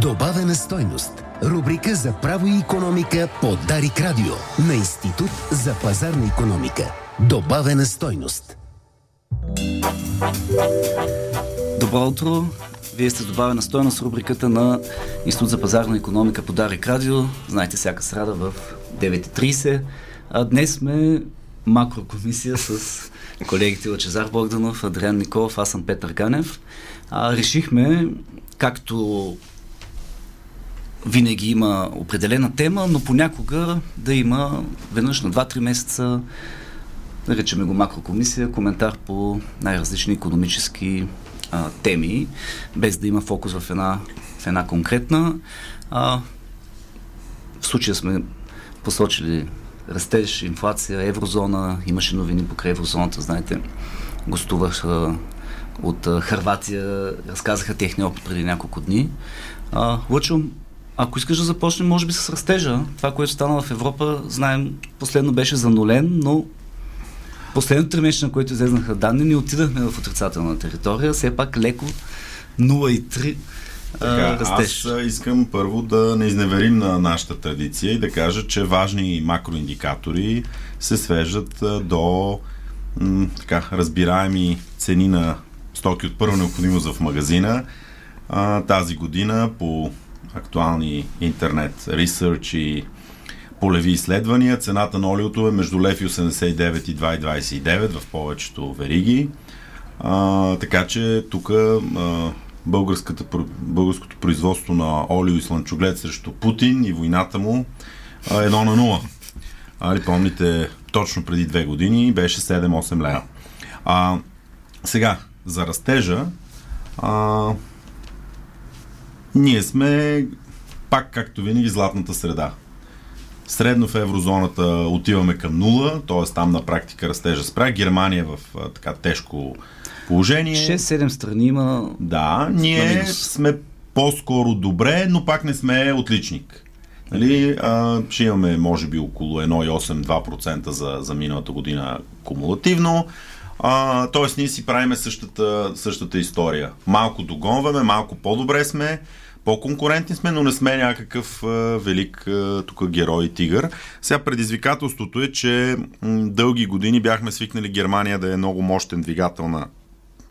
Добавена стойност. Рубрика за право и економика по Дарик Радио на Институт за пазарна економика. Добавена стойност. Добро утро! Вие сте добавена стойност рубриката на Институт за пазарна економика по Дарик Радио. Знаете, всяка срада в 9.30. А днес сме макрокомисия с колегите Лачезар Богданов, Адриан Николов, аз съм Петър Ганев. А, решихме, както винаги има определена тема, но понякога да има веднъж на 2-3 месеца, наричаме го макрокомисия, коментар по най-различни економически а, теми, без да има фокус в една, в една конкретна. А, в случая сме посочили растеж, инфлация, еврозона, имаше новини покрай еврозоната, знаете, гостувах от а, Харватия, разказаха техния опит преди няколко дни. А, Лъчо, ако искаш да започнем, може би с растежа. Това, което стана в Европа, знаем, последно беше занулен, но последното три месеца, на което излезнаха данни, ни отидахме в отрицателна територия. Все пак леко 0,3 така, аз искам първо да не изневерим на нашата традиция и да кажа, че важни макроиндикатори се свеждат до м, така, разбираеми цени на стоки от първа необходимост в магазина. А, тази година по актуални интернет ресърч и полеви изследвания, цената на олиото е между лев и 89 и 2,29 в повечето вериги. А, така че тук българското производство на олио и слънчоглед срещу Путин и войната му а, едно на нула. Али помните, точно преди две години беше 7-8 лева. А, сега, за растежа, а, ние сме пак, както винаги, златната среда. Средно в еврозоната отиваме към нула, т.е. там на практика растежа спря. Германия е в а, така тежко положение. 6-7 страни има. Да, ние сме по-скоро добре, но пак не сме отличник. Нали, а, ще имаме, може би, около 1,8-2% за, за миналата година кумулативно. А, тоест, ние си правиме същата, същата история. Малко догонваме, малко по-добре сме, по-конкурентни сме, но не сме някакъв а, велик а, тук герой и тигър. Сега предизвикателството е, че м, дълги години бяхме свикнали Германия да е много мощен двигател на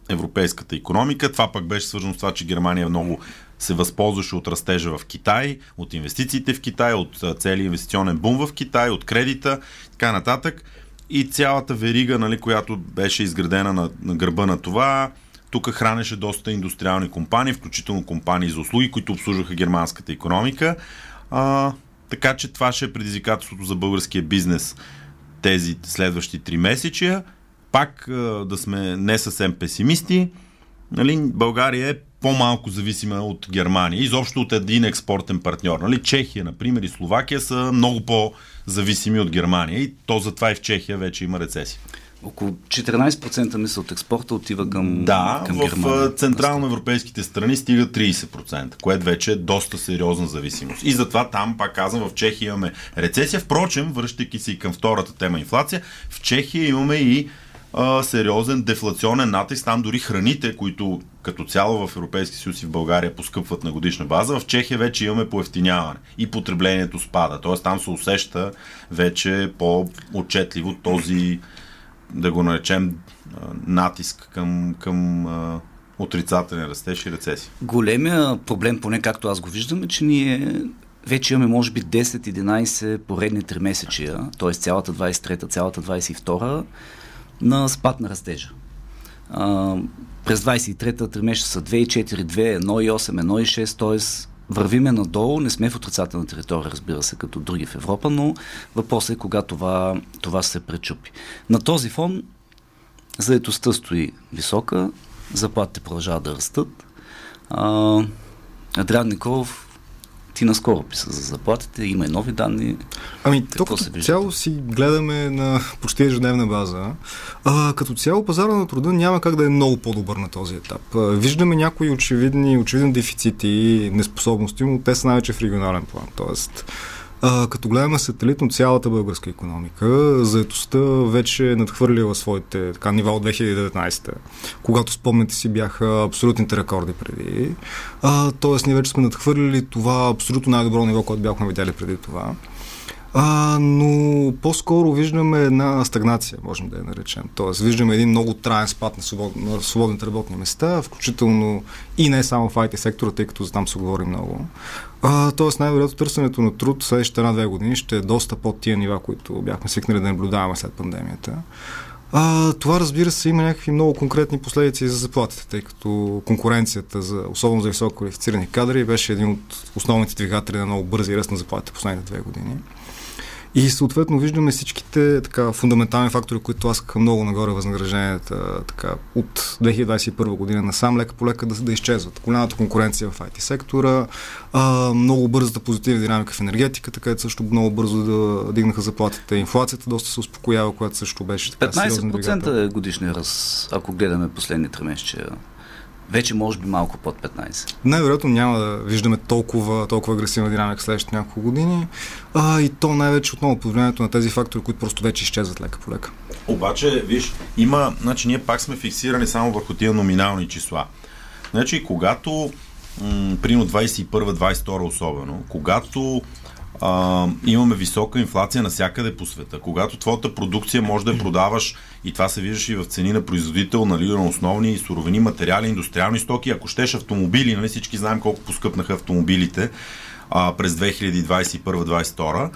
европейската економика. Това пък беше свързано с това, че Германия много се възползваше от растежа в Китай, от инвестициите в Китай, от целият инвестиционен бум в Китай, от кредита, така нататък. И цялата верига, нали, която беше изградена на, на гърба на това, тук хранеше доста индустриални компании, включително компании за услуги, които обслужваха германската економика. А, така че това ще е предизвикателството за българския бизнес тези следващи три месечия пак да сме не съвсем песимисти, нали, България е по-малко зависима от Германия, изобщо от един експортен партньор. Нали? Чехия, например, и Словакия са много по-зависими от Германия и то затова и в Чехия вече има рецесия. Около 14% мисля от експорта отива към, да, към Германия. в централно-европейските страни стига 30%, което вече е доста сериозна зависимост. И затова там, пак казвам, в Чехия имаме рецесия. Впрочем, връщайки се и към втората тема инфлация, в Чехия имаме и а, сериозен дефлационен натиск. Там дори храните, които като цяло в Европейски съюз и в България поскъпват на годишна база, в Чехия вече имаме поевтиняване и потреблението спада. Тоест там се усеща вече по-отчетливо този, да го наречем, натиск към, към отрицателен растеж и рецесия. Големия проблем, поне както аз го виждам, е, че ние вече имаме може би 10-11 поредни 3 месечия, т.е. цялата 23-та, цялата 22-та, на спад на растежа. А, през 23-та тримесечия са 2,4, 2, 1,8, 1,6, т.е. вървиме надолу, не сме в отрицателна територия, разбира се, като други в Европа, но въпросът е кога това, това се пречупи. На този фон заедостта стои висока, заплатите продължават да растат. А, Адриан Николов ти наскоро писа за заплатите, има и нови данни. Ами, то като цяло си гледаме на почти ежедневна база. А, като цяло пазара на труда няма как да е много по-добър на този етап. А, виждаме някои очевидни, очевидни дефицити и неспособности, но те са най-вече в регионален план. Тоест, А, като гледаме сателитно цялата българска економика, заетостта вече е надхвърлила своите така, нива от 2019, когато спомняте си бяха абсолютните рекорди преди. А, тоест, ние вече сме надхвърлили това абсолютно най-добро ниво, което бяхме видяли преди това. А, но по-скоро виждаме една стагнация, можем да я наречем. Тоест, виждаме един много траен спад на, свобод, на свободните работни места, включително и не само в IT сектора, тъй като за там се говори много. А, тоест, най-вероятно търсенето на труд следващите една-две години ще е доста под тия нива, които бяхме свикнали да наблюдаваме след пандемията. А, това разбира се има някакви много конкретни последици за заплатите, тъй като конкуренцията, за, особено за високо квалифицирани кадри, беше един от основните двигатели на много бързи ръст на заплатите последните две години. И съответно виждаме всичките така, фундаментални фактори, които тласкаха много нагоре възнагражденията така, от 2021 година на сам лека по лека да, да изчезват. Голямата конкуренция в IT сектора, а, много бързата позитивна динамика в енергетиката, където също много бързо да дигнаха заплатите. Инфлацията доста се успокоява, която също беше така 15% е годишния раз, ако гледаме последните месечия вече може би малко под 15. Най-вероятно няма да виждаме толкова, толкова агресивна динамика следващите няколко години. А, и то най-вече отново под влиянието на тези фактори, които просто вече изчезват лека по лека. Обаче, виж, има, значи ние пак сме фиксирани само върху тия номинални числа. Значи, когато, м- примерно 21-22 особено, когато а, имаме висока инфлация навсякъде по света. Когато твоята продукция може да я продаваш и това се виждаше и в цени на производител, нали, на основни суровини, материали, индустриални стоки, ако щеш автомобили, нали, всички знаем колко поскъпнаха автомобилите а, през 2021-2022,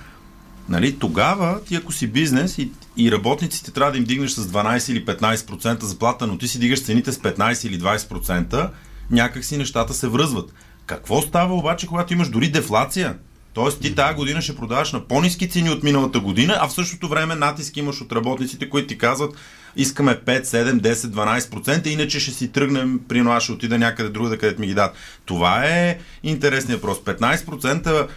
нали, тогава ти ако си бизнес и, и работниците трябва да им дигнеш с 12 или 15% заплата, но ти си дигаш цените с 15 или 20%, някак си нещата се връзват. Какво става обаче, когато имаш дори дефлация? Тоест ти тази година ще продаваш на по-низки цени от миналата година, а в същото време натиск имаш от работниците, които ти казват искаме 5, 7, 10, 12%, иначе ще си тръгнем, при аз ще отида някъде друга, където ми ги дадат. Това е интересният въпрос. 15%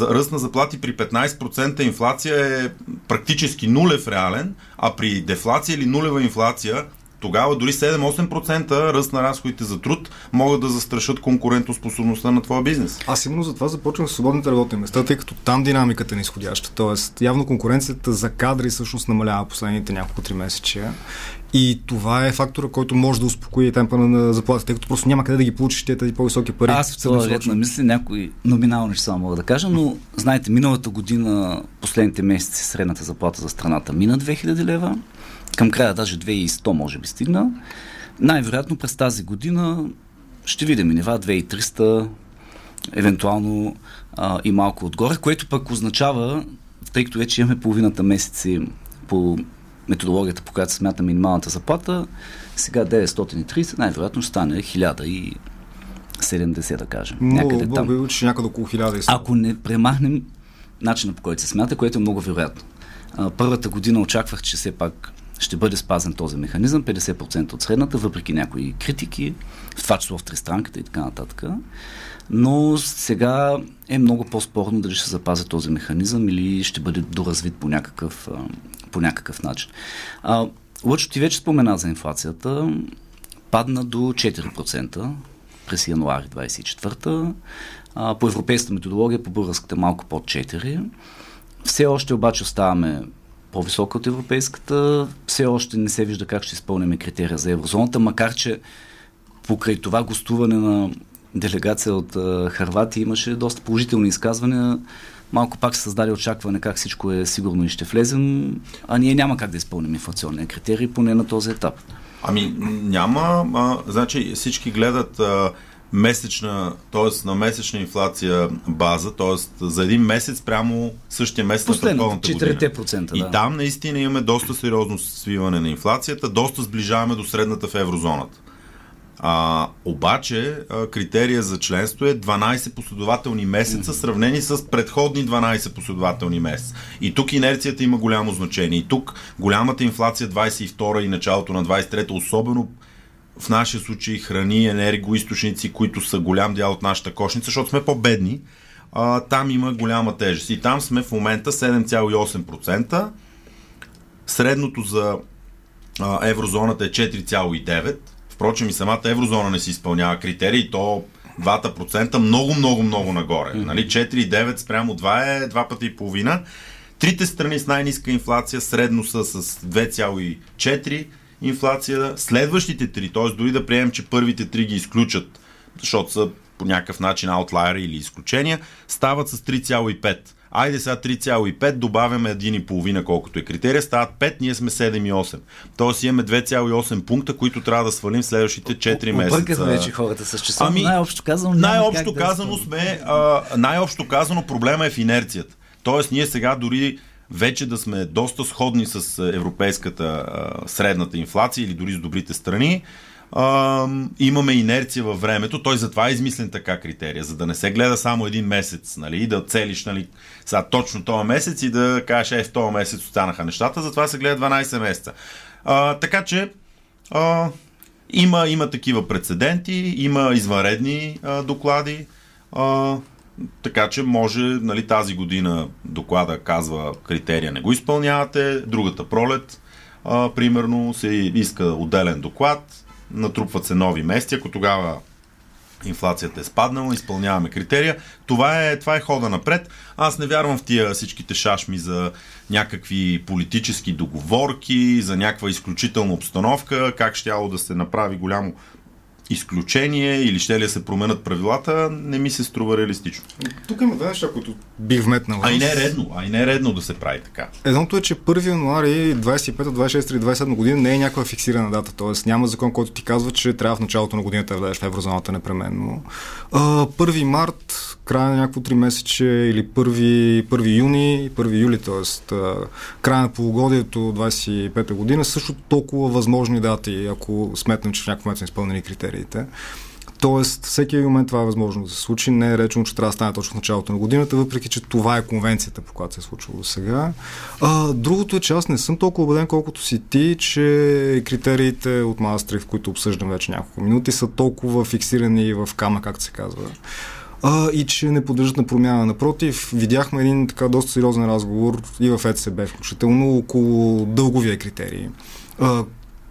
ръст на заплати при 15% инфлация е практически нулев реален, а при дефлация или нулева инфлация тогава дори 7-8% ръст на разходите за труд могат да застрашат конкурентоспособността на твоя бизнес. Аз именно за това започвам с свободните работни места, тъй като там динамиката е изходяща. Тоест, явно конкуренцията за кадри всъщност намалява последните няколко три месечия. И това е фактора, който може да успокои темпа на заплатите, тъй като просто няма къде да ги получиш тези по-високи пари. Аз в това ред на мисли някои номинални само мога да кажа, но знаете, миналата година, последните месеци, средната заплата за страната мина 2000 лева към края даже 2100 може би стигна. Най-вероятно през тази година ще видим нива 2300, евентуално а, и малко отгоре, което пък означава, тъй като вече имаме половината месеци по методологията, по която смята минималната заплата, сега 930, най-вероятно ще стане 1070, да кажем. Много, някъде там. Много че някъде около 1100. Ако не премахнем начина по който се смята, което е много вероятно. А, първата година очаквах, че все пак ще бъде спазен този механизъм, 50% от средната, въпреки някои критики, в това число в тристранката и така нататък. Но сега е много по-спорно дали ще запази този механизъм или ще бъде доразвит по някакъв, по някакъв начин. А, Лъчо ти вече спомена за инфлацията. Падна до 4% през януари 24-та. А, по европейската методология, по българската малко под 4. Все още обаче оставаме по-висока от европейската. Все още не се вижда как ще изпълним критерия за еврозоната, макар че покрай това гостуване на делегация от Харватия имаше доста положителни изказвания. Малко пак се създаде очакване как всичко е сигурно и ще влезем, а ние няма как да изпълним инфлационния критерий, поне на този етап. Ами няма, а, значи всички гледат а, месечна, т.е. на месечна инфлация база, т.е. за един месец прямо същия месец на предходната година. 4%, да. И там наистина имаме доста сериозно свиване на инфлацията, доста сближаваме до средната в еврозоната. А, обаче а, критерия за членство е 12 последователни месеца, mm-hmm. сравнени с предходни 12 последователни месеца. И тук инерцията има голямо значение. И тук голямата инфлация 22 и началото на 23 особено в нашия случай храни, енергоисточници, които са голям дял от нашата кошница, защото сме по-бедни, а, там има голяма тежест. И там сме в момента 7,8%. Средното за а, еврозоната е 4,9%. Впрочем и самата еврозона не си изпълнява критерии, то двата процента много, много, много нагоре. Mm-hmm. Нали, 4,9 спрямо 2 е два пъти и половина. Трите страни с най-ниска инфлация средно са с 2,4 инфлация. Следващите три, т.е. дори да приемем, че първите три ги изключат, защото са по някакъв начин аутлайери или изключения, стават с 3,5. Айде сега 3,5, добавяме 1,5, колкото е критерия, стават 5, ние сме 7,8. Тоест имаме 2,8 пункта, които трябва да свалим следващите 4 месеца. Объркахме вече хората с часа. Ами, най-общо казано, най-общо казано да сме, а, най-общо казано проблема е в инерцията. Тоест ние сега дори вече да сме доста сходни с европейската средната инфлация или дори с добрите страни, а, имаме инерция във времето. Той затова е измислен така критерия, за да не се гледа само един месец, нали, да целиш нали, сега, точно този месец и да кажеш, е, в този месец останаха нещата, затова се гледа 12 месеца. А, така че а, има, има такива прецеденти, има извънредни а, доклади. А, така че може нали, тази година доклада казва критерия не го изпълнявате, другата пролет а, примерно се иска отделен доклад, натрупват се нови мести, ако тогава инфлацията е спаднала, изпълняваме критерия. Това е, това е хода напред. Аз не вярвам в тия всичките шашми за някакви политически договорки, за някаква изключителна обстановка, как щяло да се направи голямо изключение или ще ли се променят правилата, не ми се струва реалистично. Тук има две неща, които бих вметнал. А и не е редно, а и не е редно да се прави така. Едното е, че 1 януари 25, 26 или 27 година не е някаква фиксирана дата, т.е. няма закон, който ти казва, че трябва в началото на годината да влезеш в еврозоната непременно. 1 март, края на някакво 3 месече или 1, 1 юни, 1 юли, т.е. края на полугодието 25 година, също толкова възможни дати, ако сметнем, че в някакъв момент са изпълнени критериите. Тоест, всеки момент това е възможно да се случи. Не е речено, че трябва да стане точно в началото на годината, въпреки че това е конвенцията, по която се е случвало до сега. А, другото е, че аз не съм толкова убеден, колкото си ти, че критериите от Маастрих, които обсъждам вече няколко минути, са толкова фиксирани в кама, както се казва а, и че не поддържат на промяна. Напротив, видяхме един така доста сериозен разговор и в ЕЦБ, включително около дълговия критерии. А,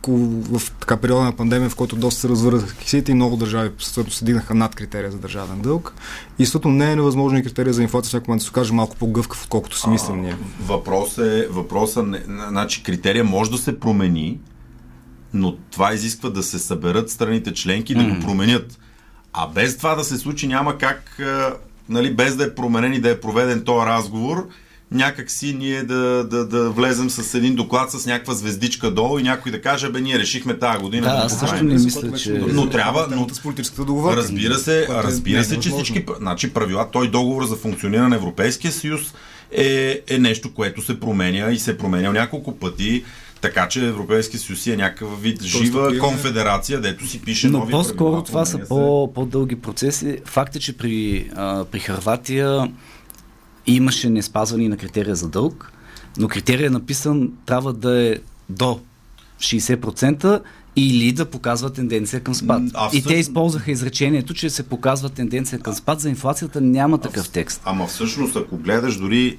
в така периода на пандемия, в който доста се развързаха кисите и много държави също се дигнаха над критерия за държавен дълг. И също не е невъзможно и критерия за инфлация всяко момент да се окаже малко по-гъвкав, отколкото си мислим ние. Въпрос е, въпроса, не, значи критерия може да се промени, но това изисква да се съберат страните членки да mm-hmm. го променят. А без това да се случи няма как, нали, без да е променен и да е проведен този разговор, някак си ние да, да, да влезем с един доклад с някаква звездичка долу и някой да каже, бе, ние решихме тази година. Да, да аз също не мисля, че... Но трябва, но... С политическата договор. Разбира се, е разбира се, че всички значи, правила, той договор за функциониране на Европейския съюз е, е нещо, което се променя и се променя няколко пъти. Така че Европейски съюз е някакъв вид жива такива... конфедерация, дето си пише Но нови по-скоро правила, това са по, по-дълги процеси. Факт е, че при, а, при Харватия имаше не спазване на критерия за дълг, но критерия е написан трябва да е до 60% или да показва тенденция към спад. А, всъщност... И те използваха изречението, че се показва тенденция към спад. За инфлацията няма такъв текст. Ама всъщност, ако гледаш дори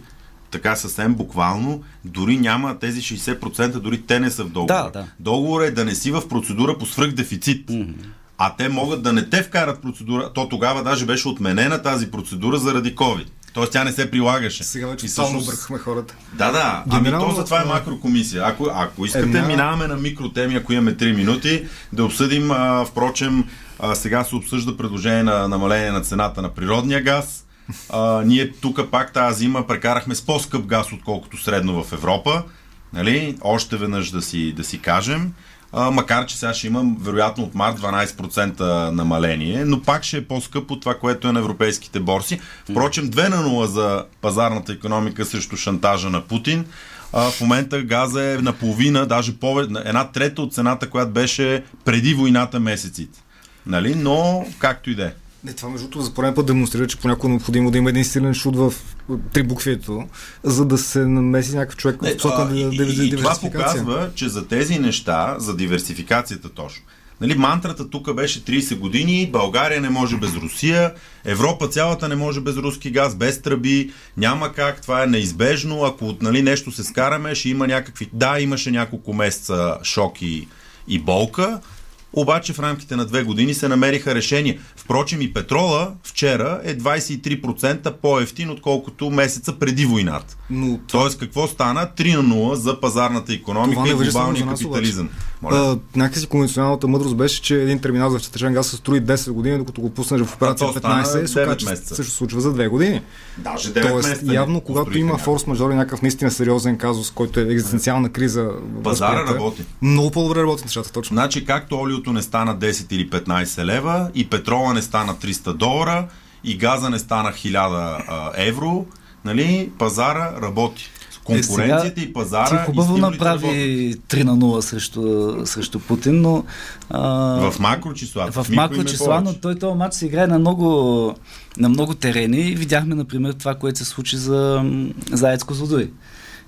така съвсем буквално, дори няма тези 60%, дори те не са в договора. Да, да. Договор е да не си в процедура по свръхдефицит. Mm-hmm. А те могат да не те вкарат процедура. То тогава даже беше отменена тази процедура заради COVID. Тоест тя не се прилагаше. Сега вече само объркахме хората. Да, да. Генерално... Ами то за това е макрокомисия. Ако, ако искате, Една... минаваме на микротеми, ако имаме 3 минути, да обсъдим, а, впрочем, а, сега се обсъжда предложение на намаление на цената на природния газ. А, ние тук пак тази зима прекарахме с по-скъп газ, отколкото средно в Европа. Нали? Още веднъж да си, да си кажем. А, макар, че сега ще имам вероятно от март 12% намаление, но пак ще е по-скъпо това, което е на европейските борси. Впрочем, 2 на 0 за пазарната економика срещу шантажа на Путин. А, в момента газа е наполовина, даже повече, една трета от цената, която беше преди войната месеците. Нали? Но, както и да е. Не, това между другото за пореден път демонстрира, че понякога е необходимо да има един силен шут в три буквието, за да се намеси някакъв човек в посока на диверсификация. И това показва, че за тези неща, за диверсификацията точно, Нали, мантрата тук беше 30 години, България не може без Русия, Европа цялата не може без руски газ, без тръби, няма как, това е неизбежно, ако нали, нещо се скараме, ще има някакви... Да, имаше няколко месеца шок и, и болка, обаче в рамките на две години се намериха решения. Впрочем и петрола вчера е 23% по-ефтин, отколкото месеца преди войната. Но... Тоест какво стана? 3 на 0 за пазарната економика и глобалния капитализъм. А, някакси конвенционалната мъдрост беше, че един терминал за втечен газ се строи 10 години, докато го пуснеш в операция 15, се оказа, че също случва за 2 години. Даже 9 Тоест, месеца. явно, когато има форс-мажор и някакъв наистина сериозен казус, който е екзистенциална криза, пазара работи. Много по-добре работи нещата, точно. Значи, както олиото не стана 10 или 15 лева, и петрола не стана 300 долара, и газа не стана 1000 евро, нали, пазара работи конкуренцията е, и пазара. Ти хубаво направи 3 на 0 срещу, срещу Путин, но. А, в макро числа. В макро числа, но той този матч се играе на много, на много терени. Видяхме, например, това, което се случи за Заецко Злодой,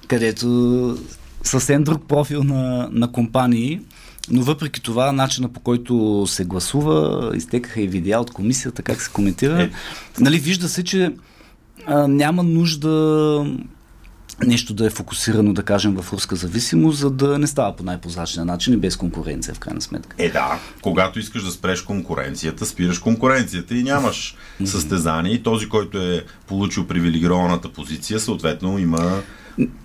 където съвсем друг профил на, на компании. Но въпреки това, начина по който се гласува, изтекаха и видеа от комисията, как се коментира. Е. Нали, вижда се, че а, няма нужда нещо да е фокусирано, да кажем, в руска зависимост, за да не става по най-прозрачния начин и без конкуренция, в крайна сметка. Е, да. Когато искаш да спреш конкуренцията, спираш конкуренцията и нямаш състезание. И този, който е получил привилегированата позиция, съответно има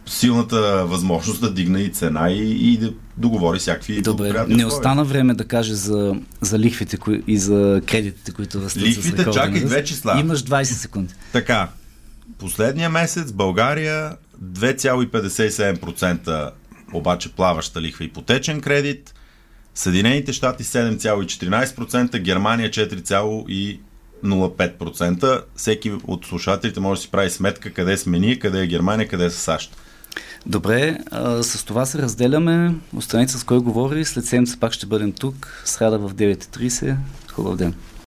силната възможност да дигне и цена и, и да договори всякакви. Добре, не остана време да каже за, за лихвите кои, и за кредитите, които растат. Лихвите, чакай две числа. Имаш 20 секунди. Така, последния месец България 2,57% обаче плаваща лихва ипотечен кредит, Съединените щати 7,14%, Германия 4,05%. Всеки от слушателите може да си прави сметка къде сме ние, къде е Германия, къде е САЩ. Добре, а, с това се разделяме. Останете с кой говори. След седмица пак ще бъдем тук. Сряда в 9.30. Хубав ден.